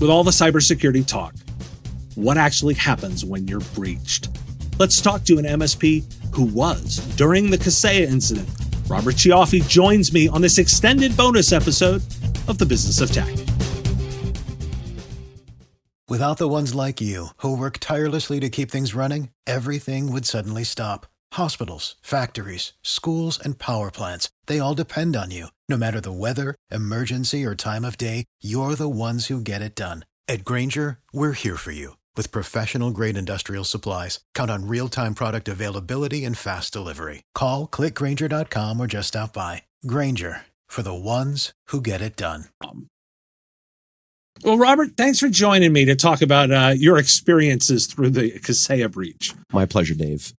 with all the cybersecurity talk, what actually happens when you're breached? Let's talk to an MSP who was during the Kaseya incident. Robert Cioffi joins me on this extended bonus episode of The Business of Tech. Without the ones like you, who work tirelessly to keep things running, everything would suddenly stop. Hospitals, factories, schools, and power plants, they all depend on you. No matter the weather, emergency, or time of day, you're the ones who get it done. At Grainger, we're here for you with professional grade industrial supplies. Count on real time product availability and fast delivery. Call clickgrainger.com or just stop by. Grainger for the ones who get it done. Well, Robert, thanks for joining me to talk about uh, your experiences through the Kaseya breach. My pleasure, Dave.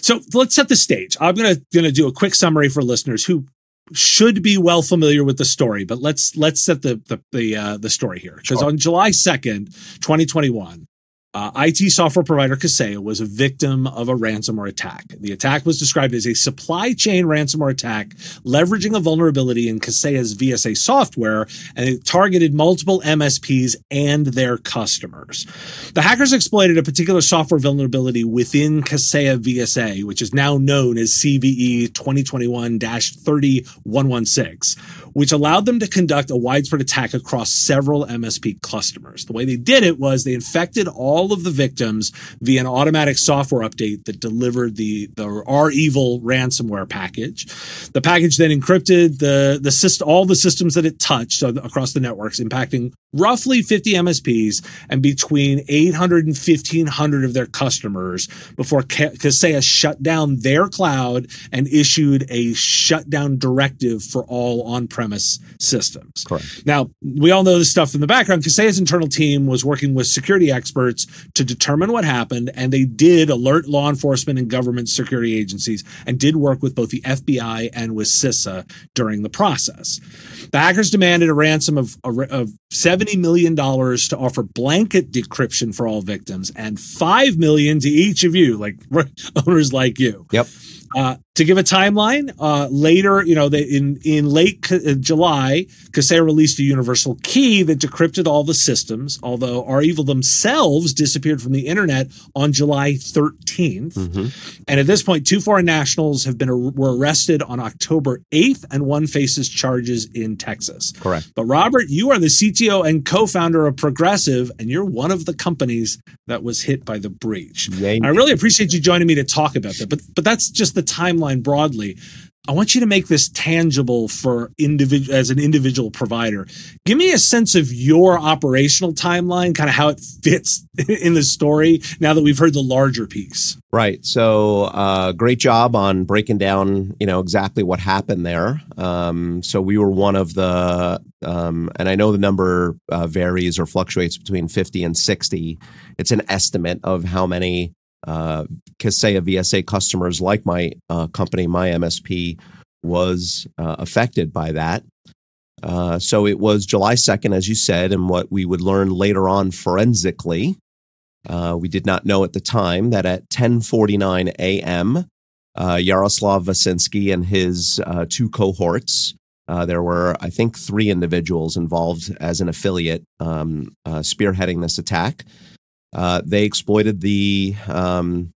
So let's set the stage. I'm gonna gonna do a quick summary for listeners who should be well familiar with the story, but let's let's set the the the, uh, the story here because Sure. on July 2nd, 2021, uh, IT software provider Kaseya was a victim of a ransomware attack. The attack was described as a supply chain ransomware attack, leveraging a vulnerability in Kaseya's VSA software, and it targeted multiple MSPs and their customers. The hackers exploited a particular software vulnerability within Kaseya VSA, which is now known as CVE 2021 30116, which allowed them to conduct a widespread attack across several MSP customers. The way they did it was they infected all of the victims via an automatic software update that delivered the, the REvil ransomware package. The package then encrypted the, the system, all the systems that it touched uh, across the networks, impacting roughly 50 MSPs and between 800 and 1500 of their customers before Ka- Kaseya shut down their cloud and issued a shutdown directive for all on-premise systems. Correct. Now, we all know this stuff in the background. Kaseya's internal team was working with security experts to determine what happened, and they did alert law enforcement and government security agencies and did work with both the FBI and with CISA during the process. The hackers demanded a ransom of, of $70 million to offer blanket decryption for all victims and 5 million to each of you, like owners like you. Yep. Uh, to give a timeline, uh, later, you know, they, in in late uh, July, Kaseya released a universal key that decrypted all the systems. Although REvil themselves disappeared from the internet on July 13th, Mhm. and at this point, two foreign nationals have been were arrested on October 8th, and one faces charges in Texas. Correct. But Robert, you are the CTO and co-founder of Progressive, and you're one of the companies that was hit by the breach. Yay. I really appreciate you joining me to talk about that. But but that's just the timeline broadly. I want you to make this tangible for individual as an individual provider. Give me a sense of your operational timeline, kind of how it fits in the story. Now that we've heard the larger piece. Right. So, uh, great job on breaking down, you know, exactly what happened there. Um, so we were one of the, um, and I know the number uh, varies or fluctuates between 50 and 60. It's an estimate of how many uh, Kaseya VSA customers like my uh, company, my MSP, was uh, affected by that. Uh, so it was July 2nd, as you said, and what we would learn later on forensically uh, we did not know at the time that at 10:49 a.m., uh, Yaroslav Vasinskyi and his uh, two cohorts. There were, I think, three individuals involved as an affiliate um, spearheading this attack. Uh, they exploited the um,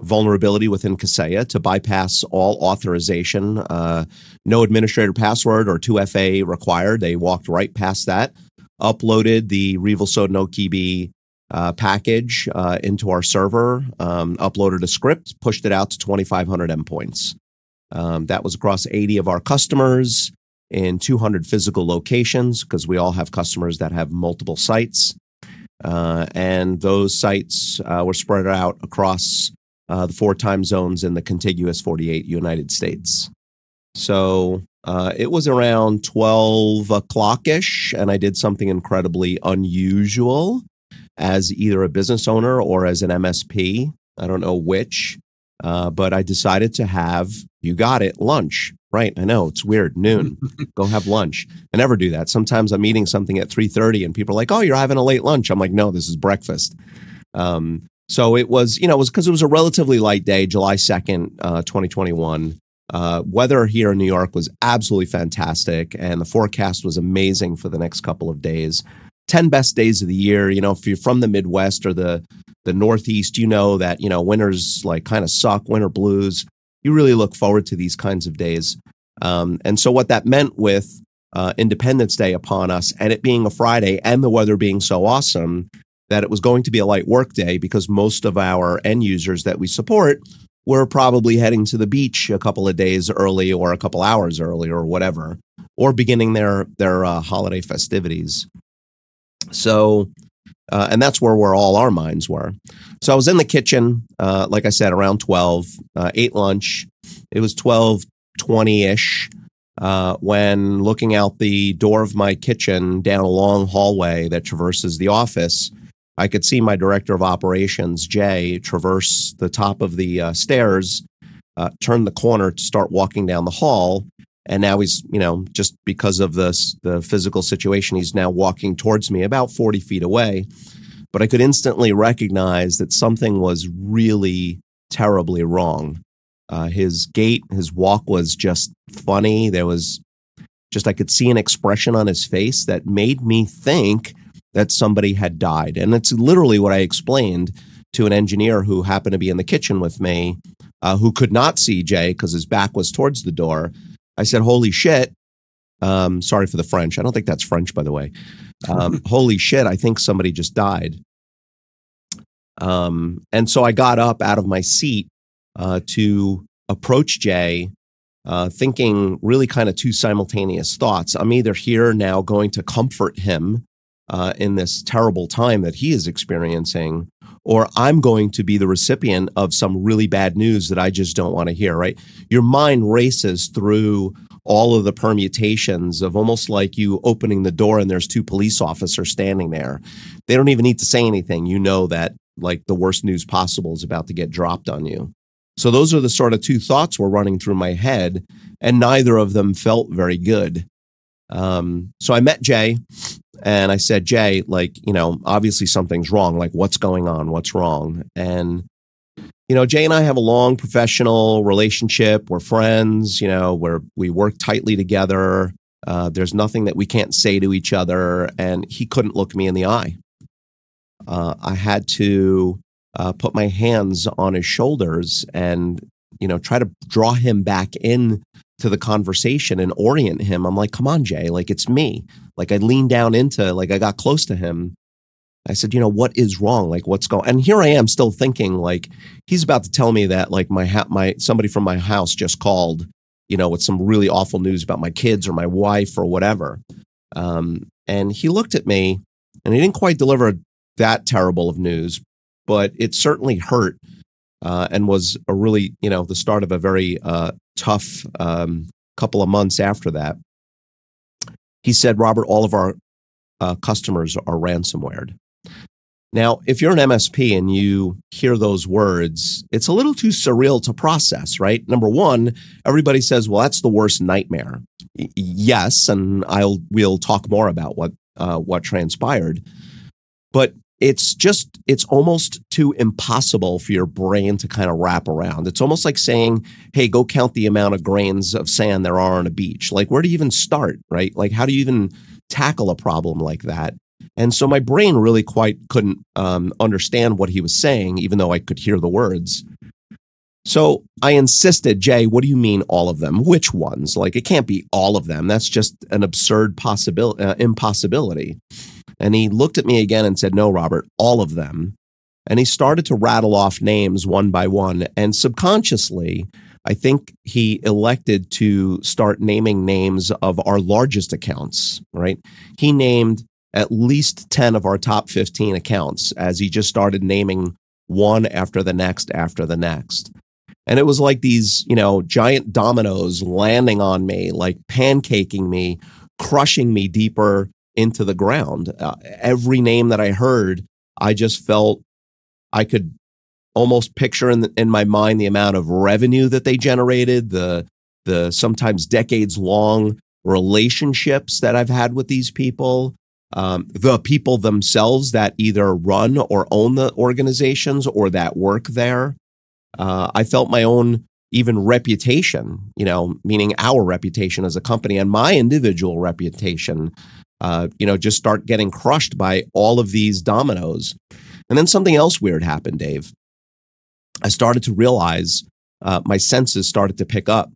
vulnerability within Kaseya to bypass all authorization. Uh, no administrator password or 2FA required. They walked right past that, uploaded the REvil no uh, package uh, into our server, um, uploaded a script, pushed it out to 2,500 endpoints. Um, that was across 80 of our customers in 200 physical locations because we all have customers that have multiple sites. Uh, and those sites uh, were spread out across uh, the four time zones in the contiguous 48 United States. So uh, it was around 12 o'clock ish, and I did something incredibly unusual as either a business owner or as an MSP. I don't know which, uh, but I decided to have, you got it, lunch. Right, I know it's weird. Noon, go have lunch. I never do that. Sometimes I'm eating something at three thirty, and people are like, "Oh, you're having a late lunch." I'm like, "No, this is breakfast." Um, so it was, you know, it was because it was a relatively light day, July second, uh, 2021. Uh, weather here in New York was absolutely fantastic, and the forecast was amazing for the next couple of days. 10 best days of the year. You know, if you're from the Midwest or the the Northeast, you know that, you know, winters like kind of suck, winter blues. You really look forward to these kinds of days. Um, and so what that meant with uh, Independence Day upon us and it being a Friday and the weather being so awesome that it was going to be a light work day because most of our end users that we support were probably heading to the beach a couple of days early or a couple hours early or whatever, or beginning their their uh, holiday festivities. So, uh, and that's where where all our minds were. So I was in the kitchen, uh, like I said, around twelve, uh, ate lunch. It was twelve twenty ish. Uh, when looking out the door of my kitchen down a long hallway that traverses the office, I could see my director of operations, Jay, traverse the top of the uh, stairs, uh, turn the corner to start walking down the hall. And now he's, you know, just because of this, the physical situation, he's now walking towards me about 40 feet away. But I could instantly recognize that something was really terribly wrong. Uh, his gait, his walk was just funny. There was just, I could see an expression on his face that made me think that somebody had died. And it's literally what I explained to an engineer who happened to be in the kitchen with me, uh, who could not see Jay because his back was towards the door. I said, Holy shit. Um, sorry for the French. I don't think that's French, by the way. Um, holy shit, I think somebody just died. Um, and so I got up out of my seat uh, to approach Jay, uh, thinking really kind of two simultaneous thoughts. I'm either here now going to comfort him uh, in this terrible time that he is experiencing, or I'm going to be the recipient of some really bad news that I just don't want to hear, right? Your mind races through all of the permutations of almost like you opening the door and there's two police officers standing there. They don't even need to say anything. You know that like the worst news possible is about to get dropped on you. So those are the sort of two thoughts were running through my head, and neither of them felt very good. Um, so I met Jay and I said, Jay, like, you know, obviously something's wrong. Like, what's going on? What's wrong? And, you know, Jay and I have a long professional relationship. We're friends, you know, where we work tightly together. Uh, there's nothing that we can't say to each other. And he couldn't look me in the eye. Uh, I had to uh, put my hands on his shoulders and, you know, try to draw him back in to the conversation and orient him. I'm like, come on, Jay, like it's me. Like I leaned down into, like I got close to him. I said, you know, what is wrong? Like what's going? And here I am still thinking like he's about to tell me that like my ha- my somebody from my house just called, you know, with some really awful news about my kids or my wife or whatever. Um, and he looked at me and he didn't quite deliver that terrible of news, but it certainly hurt uh, and was a really, you know, the start of a very uh, tough um, couple of months after that. He said, Robert, all of our uh, customers are ransomwared. Now, if you're an MSP and you hear those words, it's a little too surreal to process, right? Number one, everybody says, "Well, that's the worst nightmare." Y- yes, and I'll we'll talk more about what uh, what transpired. But it's just it's almost too impossible for your brain to kind of wrap around. It's almost like saying hey go count the amount of grains of sand there are on a beach. Like where do you even start right? Like how do you even tackle a problem like that? And so my brain really quite couldn't um, understand what he was saying even though i could hear the words. So i insisted jay what do you mean all of them? Which ones? Like it can't be all of them. That's just an absurd possibility uh, impossibility and he looked at me again and said, No, Robert, all of them. And he started to rattle off names one by one. And subconsciously, I think he elected to start naming names of our largest accounts, right? He named at least 10 of our top 15 accounts as he just started naming one after the next after the next. And it was like these, you know, giant dominoes landing on me, like pancaking me, crushing me deeper into the ground. Uh, every name that I heard, I just felt I could almost picture in, the, in my mind the amount of revenue that they generated, the the sometimes decades long relationships that I've had with these people, um, the people themselves that either run or own the organizations or that work there. Uh, I felt my own even reputation, you know, meaning our reputation as a company and my individual reputation uh, you know, just start getting crushed by all of these dominoes. And then something else weird happened, Dave. I started to realize uh, my senses started to pick up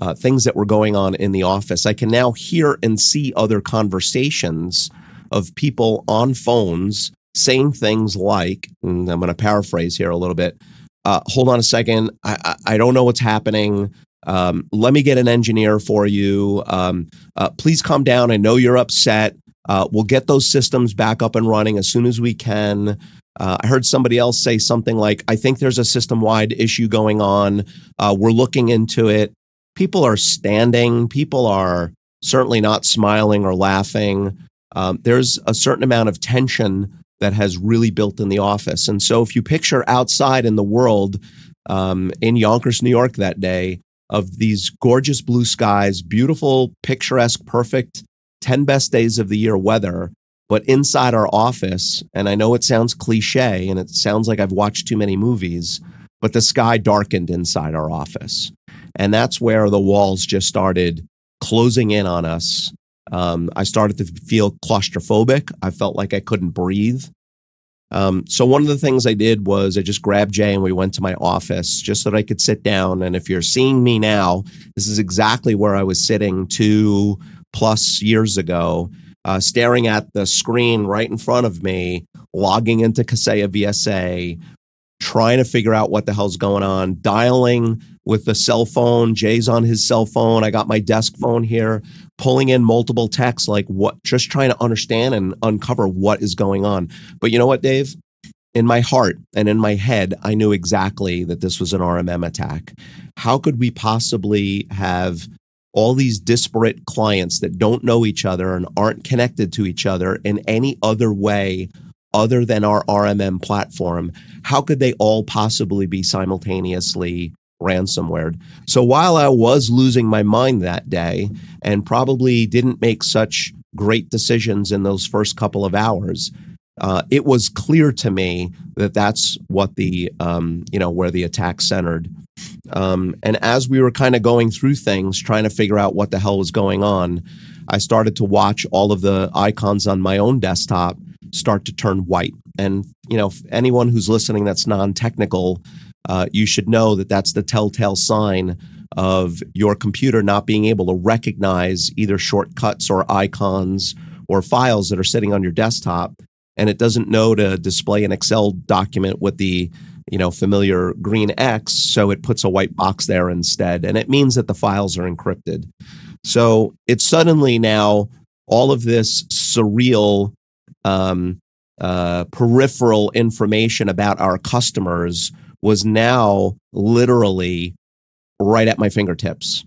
uh, things that were going on in the office. I can now hear and see other conversations of people on phones saying things like, and I'm going to paraphrase here a little bit. Uh, hold on a second. I, I, I don't know what's happening. Um, let me get an engineer for you. Um, uh, please calm down. I know you're upset. Uh, we'll get those systems back up and running as soon as we can. Uh, I heard somebody else say something like, I think there's a system wide issue going on. Uh, we're looking into it. People are standing, people are certainly not smiling or laughing. Um, there's a certain amount of tension that has really built in the office. And so if you picture outside in the world, um, in Yonkers, New York that day, of these gorgeous blue skies, beautiful, picturesque, perfect 10 best days of the year weather. But inside our office, and I know it sounds cliche and it sounds like I've watched too many movies, but the sky darkened inside our office. And that's where the walls just started closing in on us. Um, I started to feel claustrophobic. I felt like I couldn't breathe. Um, so one of the things I did was I just grabbed Jay and we went to my office just so that I could sit down. And if you're seeing me now, this is exactly where I was sitting two plus years ago, uh, staring at the screen right in front of me, logging into Kaseya VSA, trying to figure out what the hell's going on, dialing with the cell phone. Jay's on his cell phone. I got my desk phone here, pulling in multiple texts, like what, just trying to understand and uncover what is going on. But you know what, Dave? In my heart and in my head, I knew exactly that this was an RMM attack. How could we possibly have all these disparate clients that don't know each other and aren't connected to each other in any other way other than our RMM platform? How could they all possibly be simultaneously ransomware. So while I was losing my mind that day and probably didn't make such great decisions in those first couple of hours, uh, it was clear to me that that's what the um, you know where the attack centered. Um, and as we were kind of going through things, trying to figure out what the hell was going on, I started to watch all of the icons on my own desktop start to turn white. And you know, anyone who's listening that's non-technical uh, you should know that that's the telltale sign of your computer not being able to recognize either shortcuts or icons or files that are sitting on your desktop. And it doesn't know to display an excel document with the you know familiar green x so it puts a white box there instead. And it means that the files are encrypted. So it's suddenly now all of this surreal um, uh, peripheral information about our customers was now literally right at my fingertips.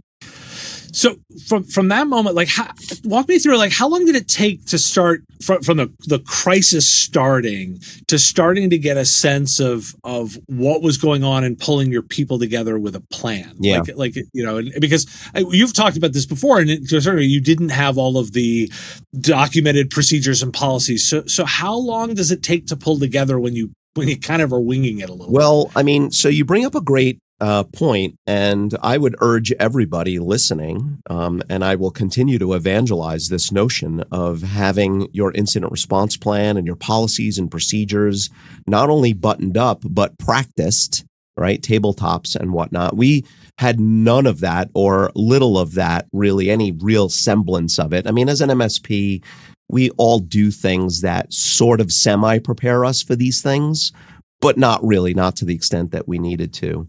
So from from that moment, like, how, walk me through, like, how long did it take to start from from the the crisis starting to starting to get a sense of of what was going on and pulling your people together with a plan? Yeah, like, like you know, because you've talked about this before, and to a certain you didn't have all of the documented procedures and policies. So so how long does it take to pull together when you when you kind of are winging it a little. Well, bit. I mean, so you bring up a great uh, point, and I would urge everybody listening, um, and I will continue to evangelize this notion of having your incident response plan and your policies and procedures not only buttoned up but practiced, right? Tabletops and whatnot. We had none of that or little of that, really, any real semblance of it. I mean, as an MSP, we all do things that sort of semi prepare us for these things, but not really, not to the extent that we needed to.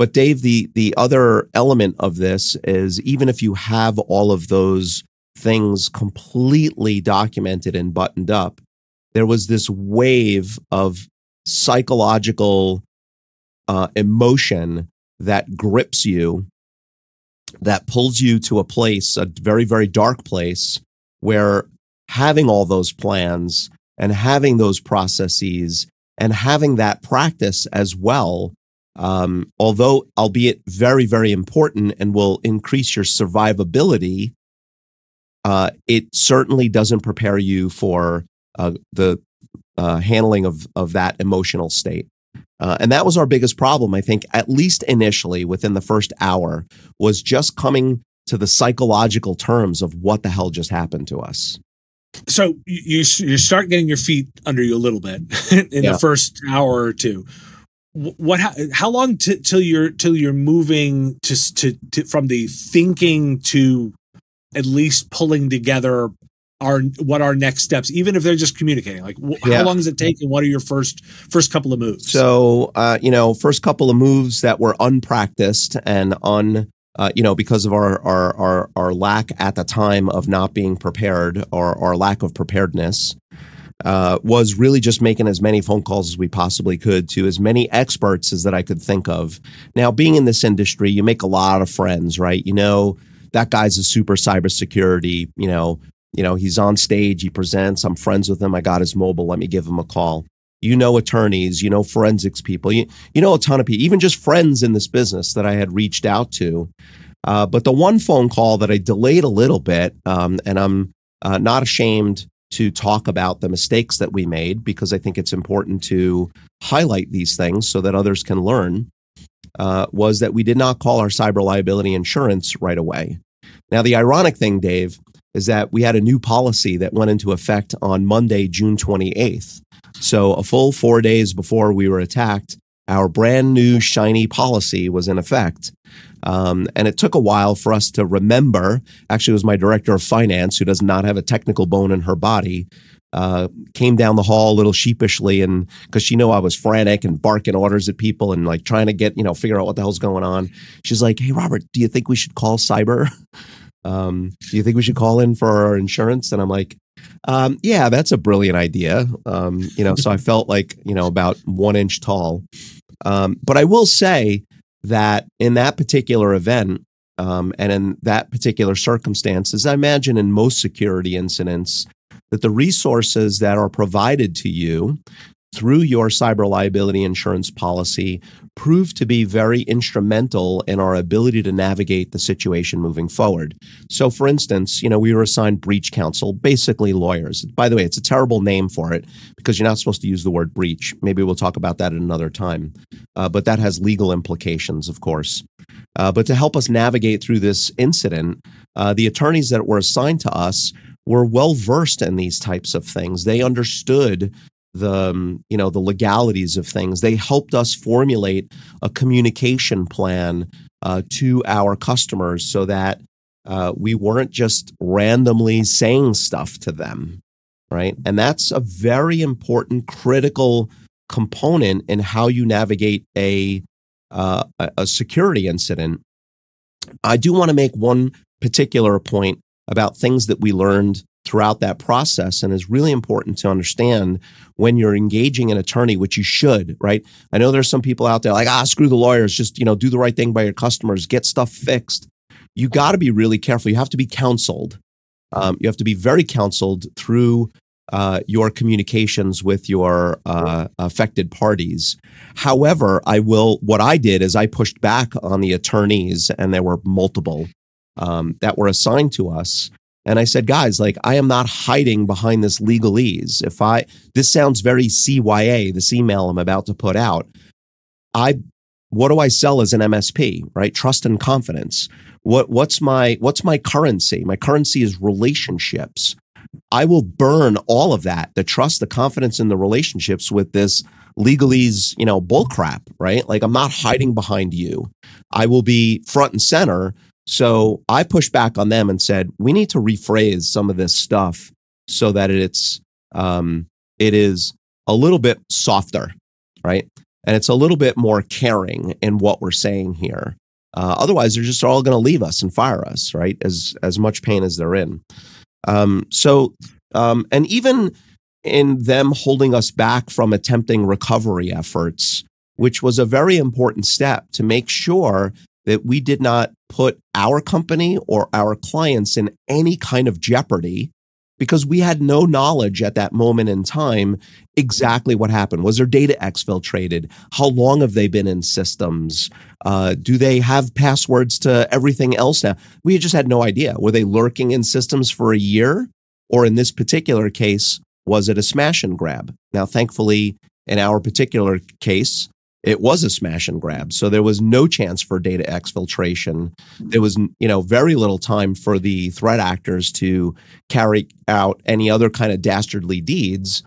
But Dave, the the other element of this is even if you have all of those things completely documented and buttoned up, there was this wave of psychological uh, emotion that grips you, that pulls you to a place, a very, very dark place, where having all those plans and having those processes and having that practice as well, um, although albeit very, very important and will increase your survivability, uh, it certainly doesn't prepare you for uh, the uh, handling of, of that emotional state. Uh, and that was our biggest problem, I think, at least initially within the first hour, was just coming to the psychological terms of what the hell just happened to us. So you you start getting your feet under you a little bit in Yeah. the first hour or two. Wh- What how, how long t- till you're till you're moving to, to to from the thinking to at least pulling together our what our next steps even if they're just communicating like wh- Yeah. how long does it take and what are your first first couple of moves So, uh, you know, first couple of moves that were unpracticed and un, uh, you know, because of our, our our our lack at the time of not being prepared or our lack of preparedness, uh, was really just making as many phone calls as we possibly could to as many experts as that I could think of. Now, being in this industry, you make a lot of friends, right? You know, that guy's a super cybersecurity. You know, you know, he's on stage, he presents. I'm friends with him. I got his mobile. Let me give him a call you know attorneys, you know forensics people, you, you know a ton of people, even just friends in this business that I had reached out to. Uh, but the one phone call that I delayed a little bit, um, and I'm uh, not ashamed to talk about the mistakes that we made because I think it's important to highlight these things so that others can learn, uh, was that we did not call our cyber liability insurance right away. Now, the ironic thing, Dave, is that we had a new policy that went into effect on Monday, June 28th. So, a full four days before we were attacked, our brand new shiny policy was in effect. Um, and it took a while for us to remember. Actually, it was my director of finance, who does not have a technical bone in her body, uh, came down the hall a little sheepishly, and because she knew I was frantic and barking orders at people and like trying to get you know figure out what the hell's going on. She's like, "Hey, Robert, do you think we should call cyber? Um, do you think we should call in for our insurance?" And I'm like, um, yeah, that's a brilliant idea. Um, you know, so I felt like, you know, about one inch tall. Um, but I will say that in that particular event um, and in that particular circumstances, I imagine in most security incidents that the resources that are provided to you through your cyber liability insurance policy proved to be very instrumental in our ability to navigate the situation moving forward. So, for instance, you know, we were assigned breach counsel, basically lawyers. By the way, it's a terrible name for it because you're not supposed to use the word breach. Maybe we'll talk about that at another time. Uh, but that has legal implications, of course. Uh, but to help us navigate through this incident, uh, the attorneys that were assigned to us were well versed in these types of things. They understood the um, you know the legalities of things. They helped us formulate a communication plan uh, to our customers so that uh, we weren't just randomly saying stuff to them, right? And that's a very important, critical component in how you navigate a uh, a a security incident. I do want to make one particular point about things that we learned throughout that process and is really important to understand when you're engaging an attorney which you should right i know there's some people out there like ah screw the lawyers just you know do the right thing by your customers get stuff fixed you got to be really careful you have to be counseled um, you have to be very counseled through uh, your communications with your uh, affected parties. However, I will. What I did is I pushed back on the attorneys, and there were multiple um, that were assigned to us. And I said, guys, like I am not hiding behind this legalese. If I this sounds very CYA, this email I'm about to put out. I what do I sell as an MSP, right? Trust and confidence. What what's my what's my currency? My currency is relationships. I will burn all of that, the trust, the confidence in the relationships with this legalese, you know, bullcrap, right? Like I'm not hiding behind you. I will be front and center. So I pushed back on them and said, we need to rephrase some of this stuff so that it's um, it is a little bit softer, right? And it's a little bit more caring in what we're saying here. Uh, otherwise, they're just all going to leave us and fire us, right? As as much pain as they're in. Um, so, um, and even in them holding us back from attempting recovery efforts, which was a very important step to make sure that we did not put our company or our clients in any kind of jeopardy because we had no knowledge at that moment in time exactly what happened. Was their data exfiltrated? How long have they been in systems? Uh, do they have passwords to everything else now? We just had no idea. Were they lurking in systems for a year? Or in this particular case, was it a smash and grab? Now, thankfully, in our particular case, it was a smash and grab. So there was no chance for data exfiltration. There was, you know, very little time for the threat actors to carry out any other kind of dastardly deeds.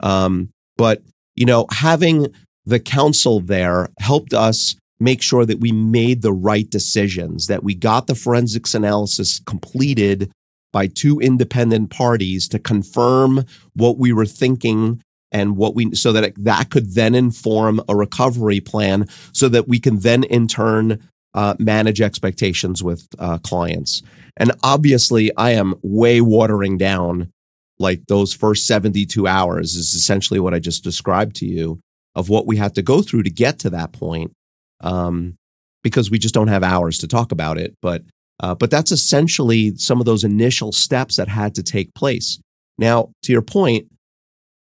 Um, but you know, having the counsel there helped us make sure that we made the right decisions, that we got the forensics analysis completed by two independent parties to confirm what we were thinking and what we so that it, that could then inform a recovery plan so that we can then in turn uh, manage expectations with uh, clients. And obviously i am way watering down like those first 72 hours is essentially what i just described to you of what we had to go through to get to that point um, because we just don't have hours to talk about it. But uh, but that's essentially some of those initial steps that had to take place. Now to your point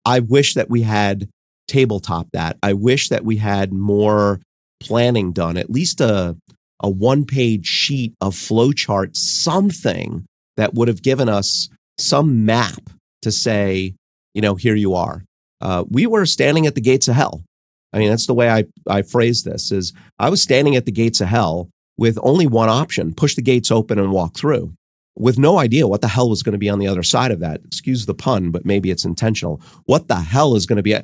I wish that we had tabletop that. I wish that we had more planning done, at least a, a one page sheet of flowchart, something that would have given us some map to say, you know, here you are. Uh, we were standing at the gates of hell. I mean, that's the way I, I phrase this is I was standing at the gates of hell with only one option, push the gates open and walk through with no idea what the hell was going to be on the other side of that. Excuse the pun, but maybe it's intentional. What the hell is going to be?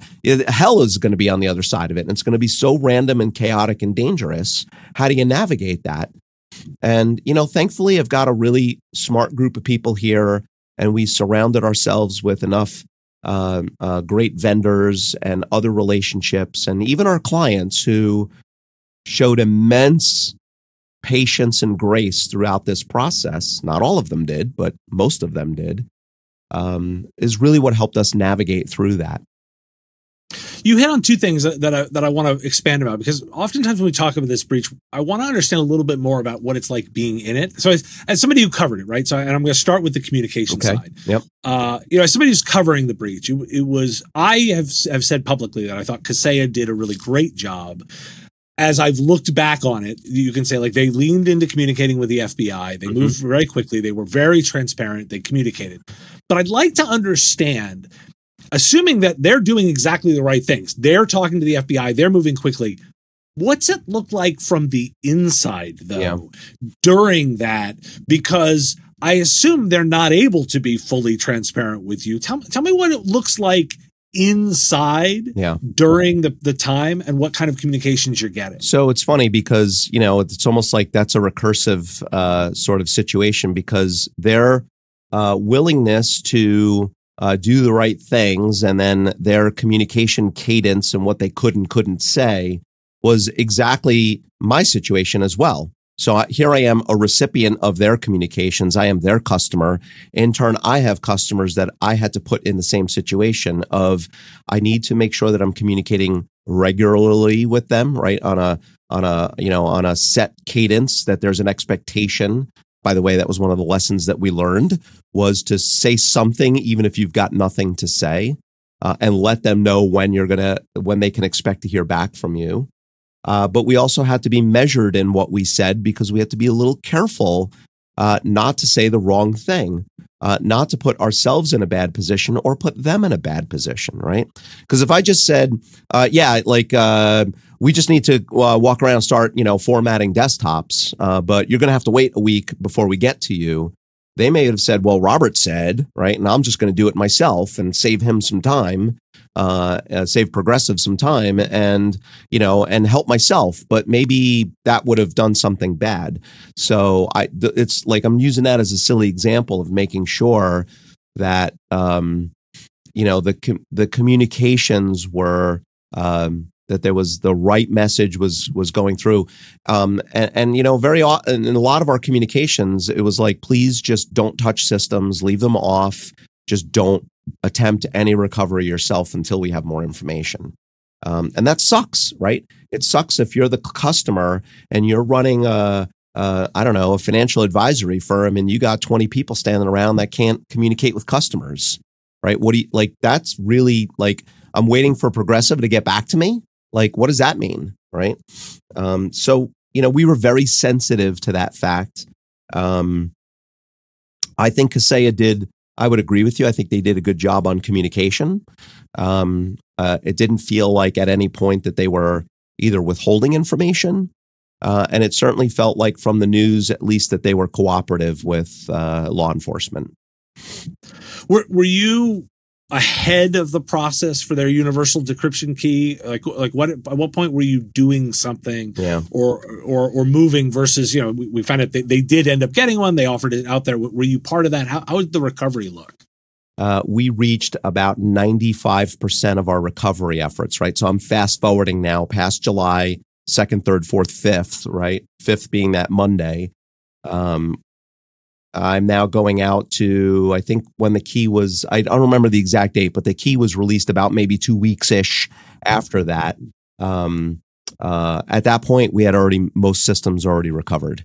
Hell is going to be on the other side of it. And it's going to be so random and chaotic and dangerous. How do you navigate that? And, you know, thankfully, I've got a really smart group of people here, and we surrounded ourselves with enough uh, uh, great vendors and other relationships, and even our clients who showed immense patience and grace throughout this process, not all of them did, but most of them did, um, is really what helped us navigate through that. You hit on two things that, that I, that I want to expand about because oftentimes when we talk about this breach, I want to understand a little bit more about what it's like being in it. So, as, as somebody who covered it, right? So, and I'm going to start with the communication okay. side. Yep. Uh, you know, as somebody who's covering the breach, it, it was I have have said publicly that I thought Kaseya did a really great job as I've looked back on it, you can say like they leaned into communicating with the FBI. They mm-hmm. moved very quickly. They were very transparent. They communicated. But I'd like to understand, assuming that they're doing exactly the right things, they're talking to the FBI, they're moving quickly. What's it look like from the inside, though, yeah. during that? Because I assume they're not able to be fully transparent with you. Tell, tell me what it looks like inside yeah. during the, the time and what kind of communications you're getting. So it's funny because, you know, it's almost like that's a recursive uh, sort of situation because their uh, willingness to uh, do the right things and then their communication cadence and what they could and couldn't say was exactly my situation as well. So here I am, a recipient of their communications. I am their customer. In turn, I have customers that I had to put in the same situation of I need to make sure that I'm communicating regularly with them, right? On a on a you know on a set cadence that there's an expectation. By the way, that was one of the lessons that we learned was to say something even if you've got nothing to say, uh, and let them know when you're gonna when they can expect to hear back from you. Uh, but we also had to be measured in what we said because we had to be a little careful uh, not to say the wrong thing, uh, not to put ourselves in a bad position or put them in a bad position, right? Because if I just said, uh, yeah, like uh, we just need to uh, walk around start, you know, formatting desktops, but you're going to have to wait a week before we get to you. They may have said, well, Robert said, right? And I'm just going to do it myself and save him some time uh, uh, save progressive some time and you know and help myself but maybe that would have done something bad so i th- it's like i'm using that as a silly example of making sure that um, you know the com- the communications were um, that there was the right message was was going through um, and, and, you know very often in a lot of our communications it was like please just don't touch systems leave them off just don't attempt any recovery yourself until we have more information. Um, and that sucks, right? It sucks if you're the customer and you're running a, I don't know, a financial advisory firm and you got 20 people standing around that can't communicate with customers, right? What do you like? That's really like, I'm waiting for Progressive to get back to me. Like, what does that mean? Right. Um, so, you know, we were very sensitive to that fact. Um, I think Kaseya did I would agree with you. I think they did a good job on communication. Um, uh, it didn't feel like at any point that they were either withholding information, uh, and it certainly felt like from the news, at least, that they were cooperative with uh, law enforcement. Were Were you ahead of the process for their universal decryption key? Like, like what? At what point were you doing something, Yeah. or or or moving versus you know we, we found out they, they did end up getting one. They offered it out there. Were you part of that? How how did the recovery look? uh, we reached about 95% of our recovery efforts, right? So I'm fast forwarding now past July, second, third, fourth, fifth, right? Fifth being that Monday. Um, I'm now going out to, I think when the key was, I don't remember the exact date, but the key was released about maybe two weeks ish after that. Um, uh, at that point, we had already, most systems already recovered.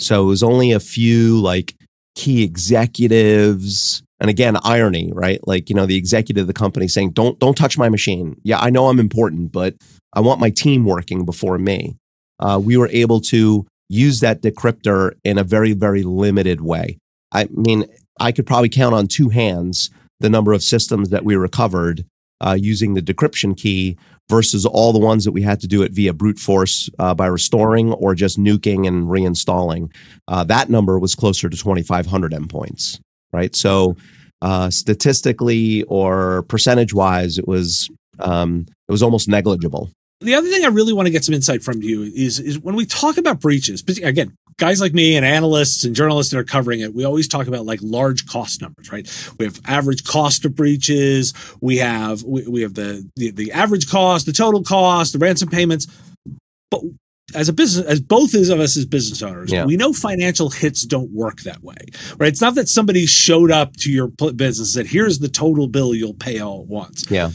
So it was only a few like key executives, and again irony right like you know the executive of the company saying don't don't touch my machine yeah i know i'm important but i want my team working before me uh, we were able to use that decryptor in a very very limited way i mean i could probably count on two hands the number of systems that we recovered uh, using the decryption key versus all the ones that we had to do it via brute force uh, by restoring or just nuking and reinstalling uh, that number was closer to 2500 endpoints right? So uh, statistically or percentage wise, it was um, it was almost negligible. The other thing I really want to get some insight from you is is when we talk about breaches. But again, guys like me and analysts and journalists that are covering it, we always talk about like large cost numbers, right? We have average cost of breaches. We have we, we have the, the the average cost, the total cost, the ransom payments. But as a business, as both of us as business owners, Yeah. we know financial hits don't work that way, right? It's not that somebody showed up to your business and said, "Here's the total bill you'll pay all at once." Yeah,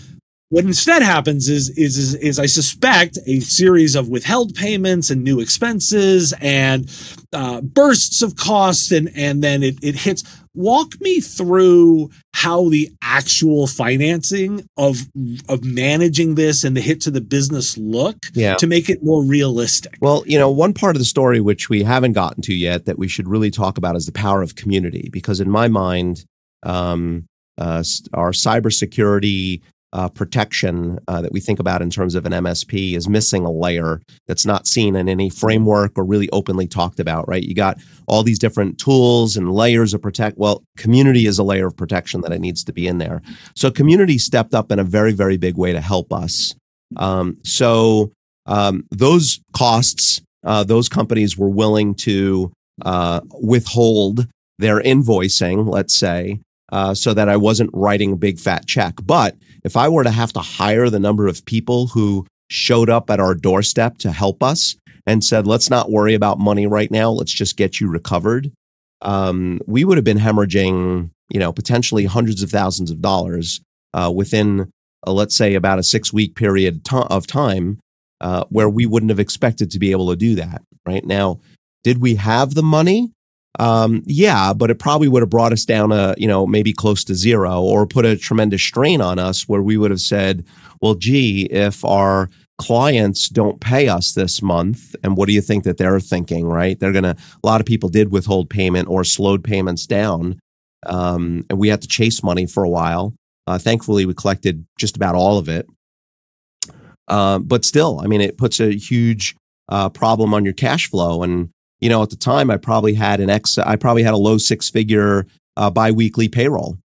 What instead happens is, is is is I suspect a series of withheld payments and new expenses and uh, bursts of costs and and then it it hits. Walk me through how the actual financing of of managing this and the hit to the business look yeah. to make it more realistic. Well, you know, one part of the story which we haven't gotten to yet that we should really talk about is the power of community. Because in my mind, um, uh, our cybersecurity uh, protection uh, that we think about in terms of an MSP is missing a layer that's not seen in any framework or really openly talked about. Right? You got all these different tools and layers of protect. Well, community is a layer of protection that it needs to be in there. So community stepped up in a very, very big way to help us. Um, so um, those costs, uh, those companies were willing to uh, withhold their invoicing, let's say, uh, so that I wasn't writing a big fat check. But if I were to have to hire the number of people who showed up at our doorstep to help us and said, let's not worry about money right now, let's just get you recovered, um, we would have been hemorrhaging, you know, potentially hundreds of thousands of dollars uh, within, uh, let's say, about a six week period to- of time uh, where we wouldn't have expected to be able to do that. Right now, did we have the money? Um, yeah, but it probably would have brought us down a, you know, maybe close to zero or put a tremendous strain on us where we would have said, well, gee, if our clients don't pay us this month, and what do you think that they're thinking, right? They're going to, a lot of people did withhold payment or slowed payments down. Um, and we had to chase money for a while. Uh, thankfully, we collected just about all of it. Um, but still, I mean, it puts a huge uh, problem on your cash flow. And you know, at the time, I probably had an ex, I probably had a low six figure uh, biweekly payroll.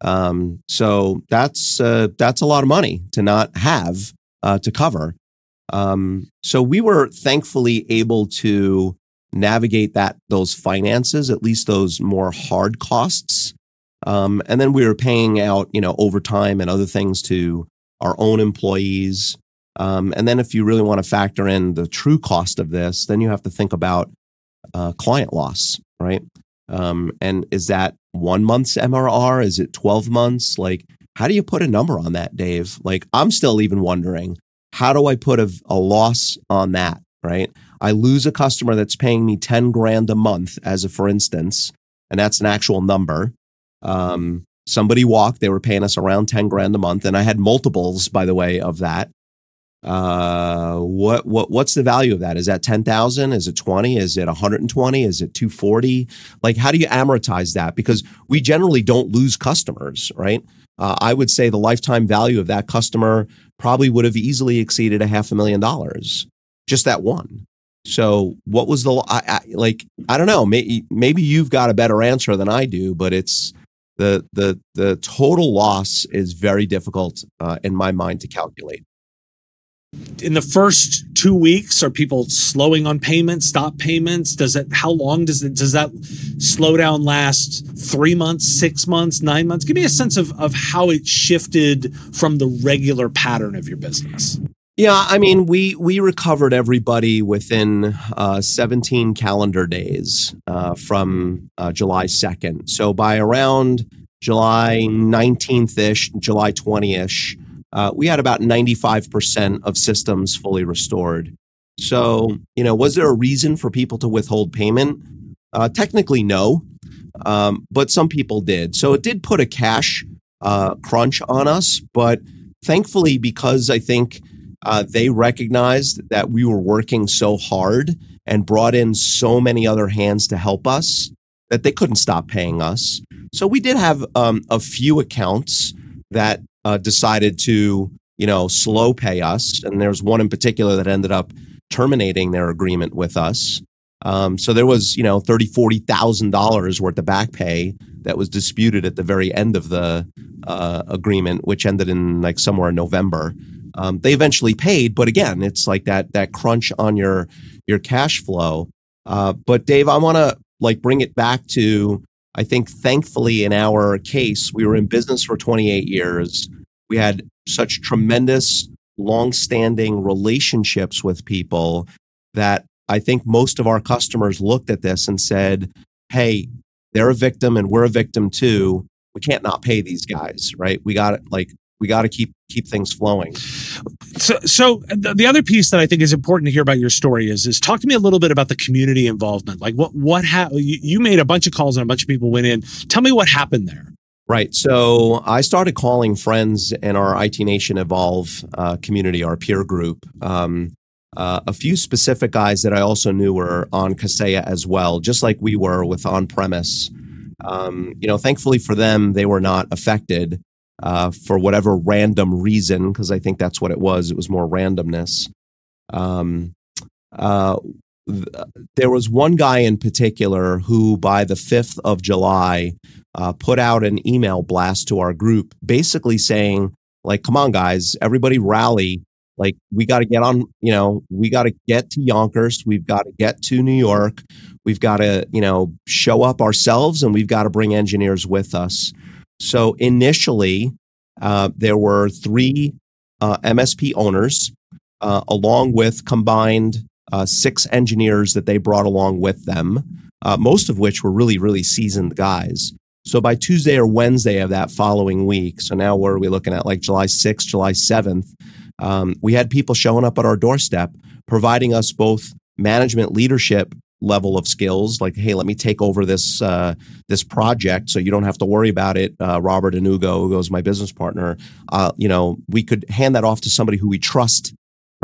Um, so that's uh, that's a lot of money to not have uh, to cover. Um, so we were thankfully able to navigate that those finances, at least those more hard costs. Um, and then we were paying out, you know, overtime and other things to our own employees. Um, and then if you really want to factor in the true cost of this, then you have to think about uh, client loss, right? Um, and is that one month's MRR? Is it 12 months? Like, how do you put a number on that, Dave? Like, I'm still even wondering, how do I put a, a loss on that, right? I lose a customer that's paying me 10 grand a month, as a for instance, and that's an actual number. Um, somebody walked, they were paying us around 10 grand a month. And I had multiples, by the way, of that. Uh, what what what's the value of that? Is that ten thousand? Is it twenty? Is it one hundred and twenty? Is it two forty? Like, how do you amortize that? Because we generally don't lose customers, right? Uh, I would say the lifetime value of that customer probably would have easily exceeded a half a million dollars, just that one. So, what was the I, I, like? I don't know. Maybe maybe you've got a better answer than I do, but it's the the the total loss is very difficult uh, in my mind to calculate in the first two weeks are people slowing on payments stop payments? Does it how long does it does that slowdown last? Three months six months nine months? Give me a sense of of how it shifted from the regular pattern of your business. Yeah i mean we we recovered everybody within uh, 17 calendar days uh, from uh, july 2nd so by around july 19th-ish july 20ish uh, we had about 95% of systems fully restored. So, you know, was there a reason for people to withhold payment? Uh, technically, no, um, but some people did. So it did put a cash uh, crunch on us. But thankfully, because I think uh, they recognized that we were working so hard and brought in so many other hands to help us that they couldn't stop paying us. So we did have um, a few accounts that uh, decided to, you know, slow pay us. And there's one in particular that ended up terminating their agreement with us. Um, so there was, you know, thirty, forty thousand dollars worth of back pay that was disputed at the very end of the uh, agreement, which ended in like somewhere in November. Um, they eventually paid, but again, it's like that that crunch on your your cash flow. Uh, but Dave, I want to like bring it back to I think thankfully in our case, we were in business for 28 years. We had such tremendous, long-standing relationships with people that I think most of our customers looked at this and said, "Hey, they're a victim and we're a victim too. We can't not pay these guys, right? We got it like we got to keep keep things flowing. So, so the other piece that I think is important to hear about your story is is talk to me a little bit about the community involvement. Like what what ha- you, you made a bunch of calls and a bunch of people went in. Tell me what happened there. Right. So I started calling friends in our IT Nation Evolve uh, community, our peer group. Um, uh, a few specific guys that I also knew were on Kaseya as well, just like we were with on premise. Um, you know, thankfully for them, they were not affected uh, for whatever random reason, because I think that's what it was. It was more randomness. Um, uh, th- there was one guy in particular who, by the 5th of July, uh, put out an email blast to our group basically saying, like, come on, guys, everybody rally. Like, we got to get on, you know, we got to get to Yonkers. We've got to get to New York. We've got to, you know, show up ourselves and we've got to bring engineers with us. So initially, uh, there were three uh, MSP owners, uh, along with combined uh, six engineers that they brought along with them, uh, most of which were really, really seasoned guys. So by Tuesday or Wednesday of that following week, so now what are we looking at? Like July 6th, July 7th, um, we had people showing up at our doorstep, providing us both management leadership level of skills like hey let me take over this uh, this project so you don't have to worry about it uh, robert and ugo ugo's my business partner. Uh, you know we could hand that off to somebody who we trust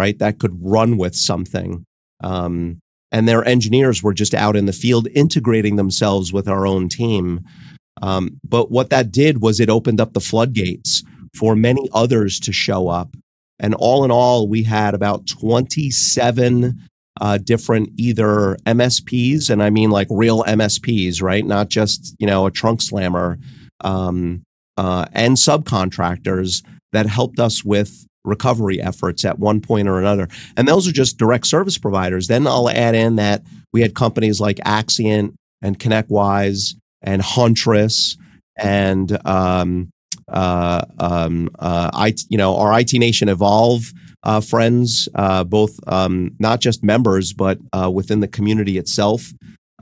right? That could run with something. Um, and their engineers were just out in the field integrating themselves with our own team. Um, but what that did was it opened up the floodgates for many others to show up. And all in all we had about 27 uh, different either MSPs, and I mean like real MSPs, right? Not just you know a trunk slammer, um, uh, and subcontractors that helped us with recovery efforts at one point or another. And those are just direct service providers. Then I'll add in that we had companies like Axcient and ConnectWise and Huntress and um, uh, um, uh, I, you know, our IT Nation Evolve uh, friends, uh, both um, not just members, but uh, within the community itself,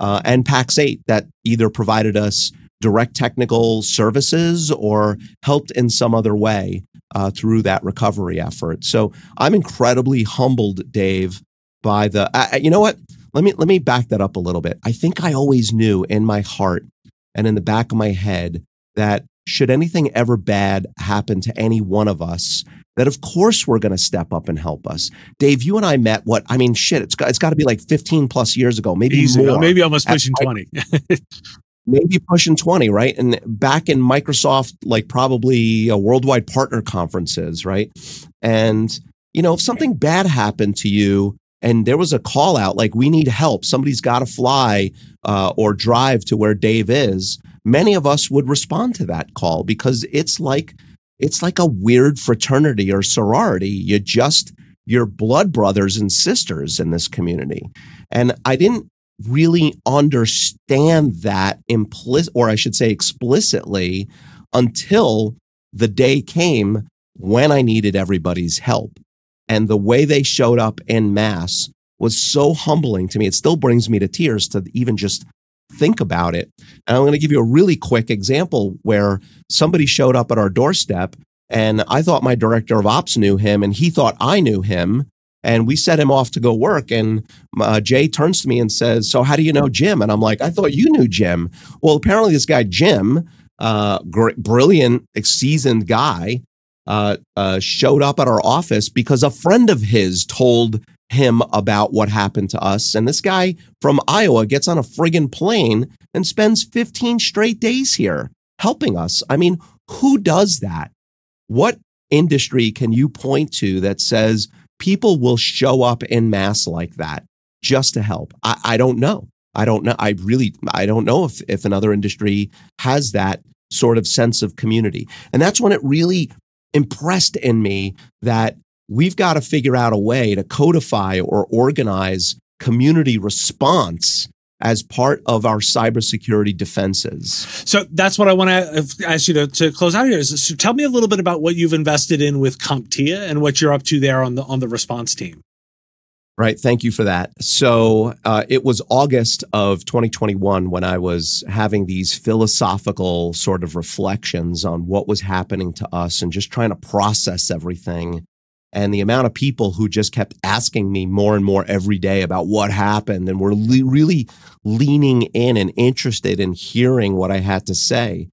uh, and Pax8 that either provided us direct technical services or helped in some other way uh, through that recovery effort. So I'm incredibly humbled, Dave, by the. you know what? Let me let me back that up a little bit. I think I always knew in my heart and in the back of my head that should anything ever bad happen to any one of us, that of course we're going to step up and help us. Dave, you and I met what I mean, shit, it's got, it's got to be like 15 plus years ago, maybe Easy, more. maybe almost pushing 20. maybe pushing 20, right? And back in Microsoft, like probably a worldwide partner conferences, right? And, you know, if something bad happened to you and there was a call out, like we need help, somebody's got to fly uh, or drive to where Dave is, many of us would respond to that call because it's like, it's like a weird fraternity or sorority. You just, you're blood brothers and sisters in this community. And I didn't really understand that implicit, or I should say explicitly, until the day came when I needed everybody's help. And the way they showed up in mass was so humbling to me. It still brings me to tears to even just think about it. And I'm going to give you a really quick example where somebody showed up at our doorstep and I thought my director of ops knew him and he thought I knew him and we set him off to go work. And uh, Jay turns to me and says, "So how do you know Jim?" And I'm like, "I thought you knew Jim." Well, apparently this guy Jim, uh, great, brilliant, seasoned guy, uh, uh, showed up at our office because a friend of his told him about what happened to us. And this guy from Iowa gets on a friggin' plane and spends 15 straight days here helping us. I mean, who does that? What industry can you point to that says people will show up in mass like that just to help. I, I don't know. I don't know. I really, I don't know if, if another industry has that sort of sense of community. And that's when it really impressed in me that we've got to figure out a way to codify or organize community response as part of our cybersecurity defenses. So that's what I want to ask you to, to close out here. Is so tell me a little bit about what you've invested in with CompTIA and what you're up to there on the on the response team. Right. Thank you for that. So uh, it was August of 2021 when I was having these philosophical sort of reflections on what was happening to us and just trying to process everything and the amount of people who just kept asking me more and more every day about what happened and were le- really leaning in and interested in hearing what I had to say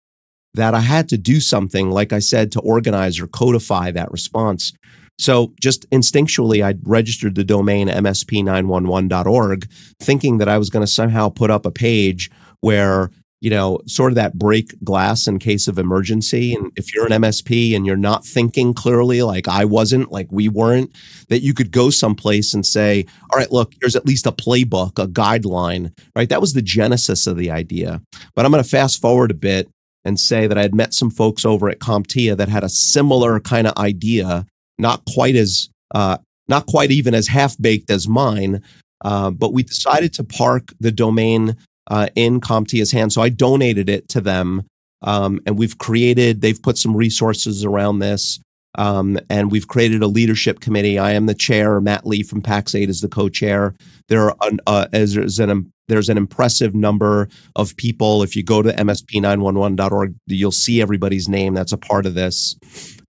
that I had to do something, like I said, to organize or codify that response. So just instinctually, I registered the domain msp911.org, thinking that I was going to somehow put up a page where you know, sort of that break glass in case of emergency. And if you're an MSP and you're not thinking clearly, like I wasn't, like we weren't, that you could go someplace and say, all right, look, here's at least a playbook, a guideline, right? That was the genesis of the idea. But I'm going to fast forward a bit and say that I had met some folks over at CompTIA that had a similar kind of idea, not quite as, uh, not quite even as half baked as mine, uh, but we decided to park the domain uh, in CompTIA's hands. So I donated it to them. Um, and we've created, they've put some resources around this. Um, and we've created a leadership committee. I am the chair. Matt Lee from Pax8 is the co-chair. There are an, uh, there's an there's an impressive number of people. If you go to msp911.org, you'll see everybody's name that's a part of this.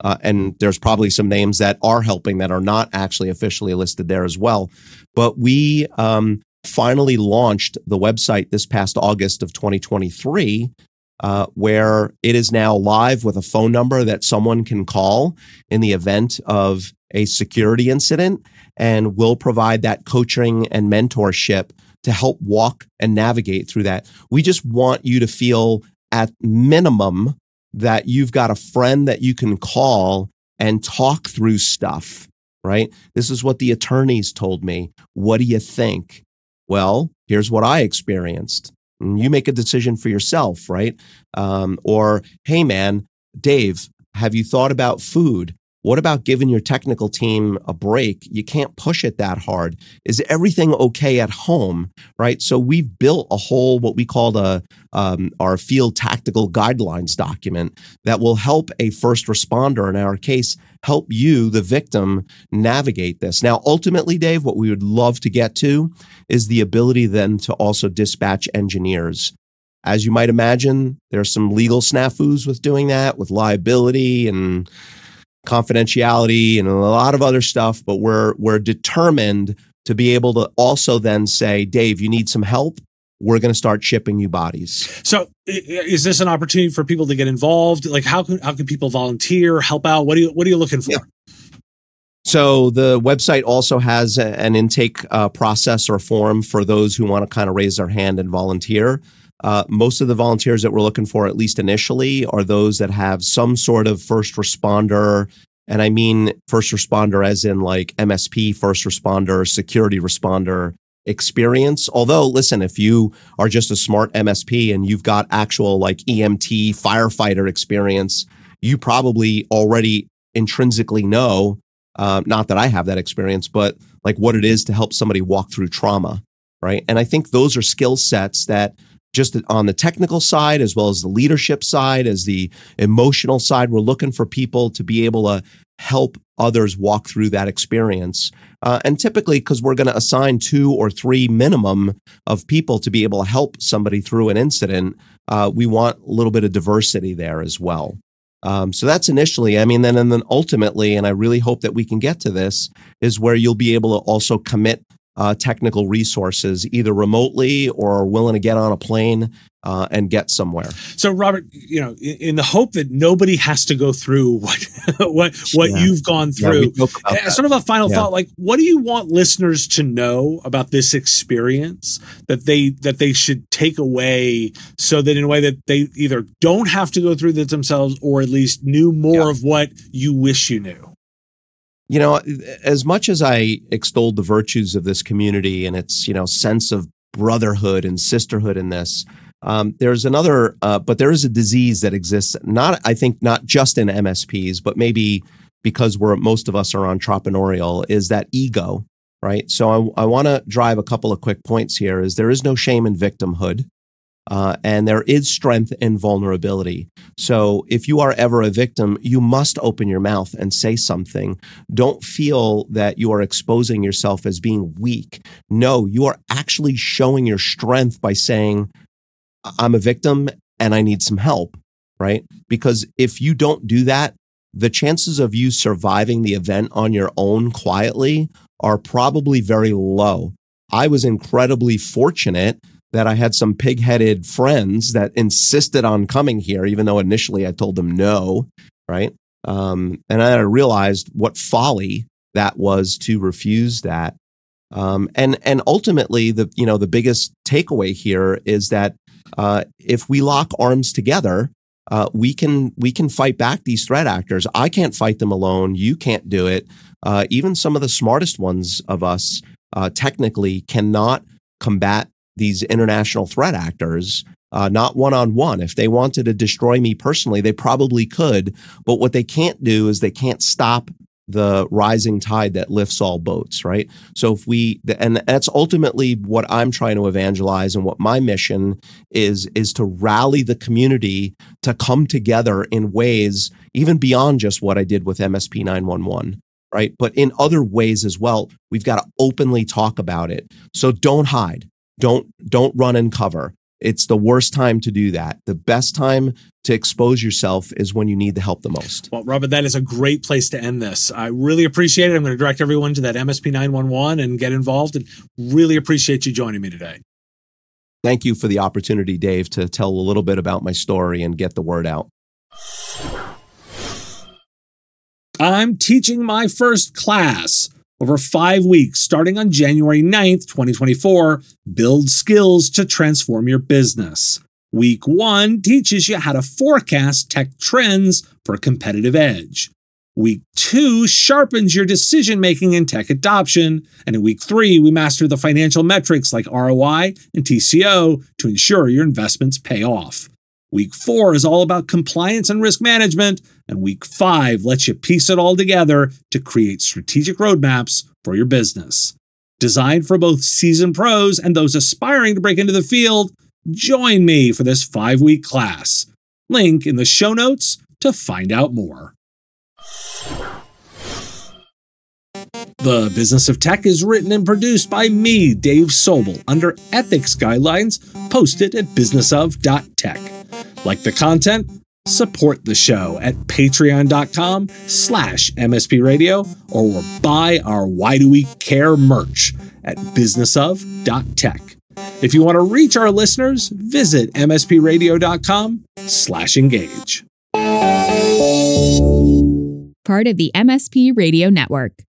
Uh, and there's probably some names that are helping that are not actually officially listed there as well. But we um, finally launched the website this past August of 2023, uh, where it is now live with a phone number that someone can call in the event of a security incident. And we'll provide that coaching and mentorship to help walk and navigate through that. We just want you to feel at minimum that you've got a friend that you can call and talk through stuff, right? This is what the attorneys told me. What do you think? Well, here's what I experienced. And you make a decision for yourself, right? Um, or, hey, man, Dave, have you thought about food? What about giving your technical team a break? You can't push it that hard. Is everything okay at home? Right. So we've built a whole what we call a um, our field tactical guidelines document that will help a first responder in our case help you, the victim, navigate this. Now, ultimately, Dave, what we would love to get to is the ability then to also dispatch engineers. As you might imagine, there's some legal snafus with doing that, with liability and confidentiality and a lot of other stuff, but we're we're determined to be able to also then say, Dave, you need some help. we're going to start shipping you bodies. So, is this an opportunity for people to get involved? Like, how can how can people volunteer, help out? What are you What are you looking for? Yeah. So the website also has a, an intake uh, process or form for those who want to kind of raise their hand and volunteer. Uh, most of the volunteers that we're looking for, at least initially, are those that have some sort of first responder. And I mean first responder as in like MSP first responder, security responder experience. Although, listen, if you are just a smart MSP and you've got actual like EMT firefighter experience, you probably already intrinsically know uh, not that I have that experience, but like what it is to help somebody walk through trauma, right? And I think those are skill sets that just on the technical side, as well as the leadership side, as the emotional side, we're looking for people to be able to help others walk through that experience. Uh, and typically, because we're going to assign two or three minimum of people to be able to help somebody through an incident, uh, we want a little bit of diversity there as well. Um, so that's initially, I mean, then and then ultimately, and I really hope that we can get to this, is where you'll be able to also commit uh, technical resources, either remotely or willing to get on a plane uh, and get somewhere. So, Robert, you know, in, in, the hope that nobody has to go through what what what yeah. you've gone through, yeah, sort of a final yeah. thought, like, what do you want listeners to know about this experience that they that they should take away, so that in a way that they either don't have to go through this themselves, or at least knew more of what you wish you knew you know, as much as I extolled the virtues of this community and its, you know, sense of brotherhood and sisterhood in this, um, there's another, uh, but there is a disease that exists. Not, I think, not just in MSPs, but maybe because we're most of us are entrepreneurial, is that ego, right? So I, I want to drive a couple of quick points here. Is there is no shame in victimhood. Uh, and there is strength in vulnerability. So if you are ever a victim, you must open your mouth and say something. Don't feel that you are exposing yourself as being weak. No, you are actually showing your strength by saying, I'm a victim and I need some help, right? Because if you don't do that, the chances of you surviving the event on your own quietly are probably very low. I was incredibly fortunate that I had some pig headed friends that insisted on coming here, even though initially I told them no, right? Um, and I realized what folly that was to refuse that. Um, and and ultimately, the you know the biggest takeaway here is that uh, if we lock arms together, uh, we can we can fight back these threat actors. I can't fight them alone. You can't do it. Uh, even some of the smartest ones of us uh, technically cannot combat these international threat actors, uh, not one on one. If they wanted to destroy me personally, they probably could. But what they can't do is they can't stop the rising tide that lifts all boats, right? So if we, and that's ultimately what I'm trying to evangelize and what my mission is, is to rally the community to come together in ways even beyond just what I did with MSP 911 right? But in other ways as well, we've got to openly talk about it. So don't hide. Don't don't run and cover. It's the worst time to do that. The best time to expose yourself is when you need the help the most. Well, Robert, that is a great place to end this. I really appreciate it. I'm going to direct everyone to that MSP 911 and get involved and really appreciate you joining me today. Thank you for the opportunity, Dave, to tell a little bit about my story and get the word out. I'm teaching my first class over five weeks starting on January 9th, 2024. Build skills to transform your business. Week one teaches you how to forecast tech trends for a competitive edge. Week two sharpens your decision making and tech adoption. And in week three, we master the financial metrics like ROI and TCO to ensure your investments pay off. Week four is all about compliance and risk management, and week five lets you piece it all together to create strategic roadmaps for your business. Designed for both seasoned pros and those aspiring to break into the field, join me for this five week class. Link in the show notes to find out more. The Business of Tech is written and produced by me, Dave Sobel, under ethics guidelines posted at businessof.tech. Like the content? Support the show at patreon.com slash mspradio or buy our Why Do We Care merch at businessof.tech. If you want to reach our listeners, visit mspradio.com slash engage. Part of the MSP Radio Network.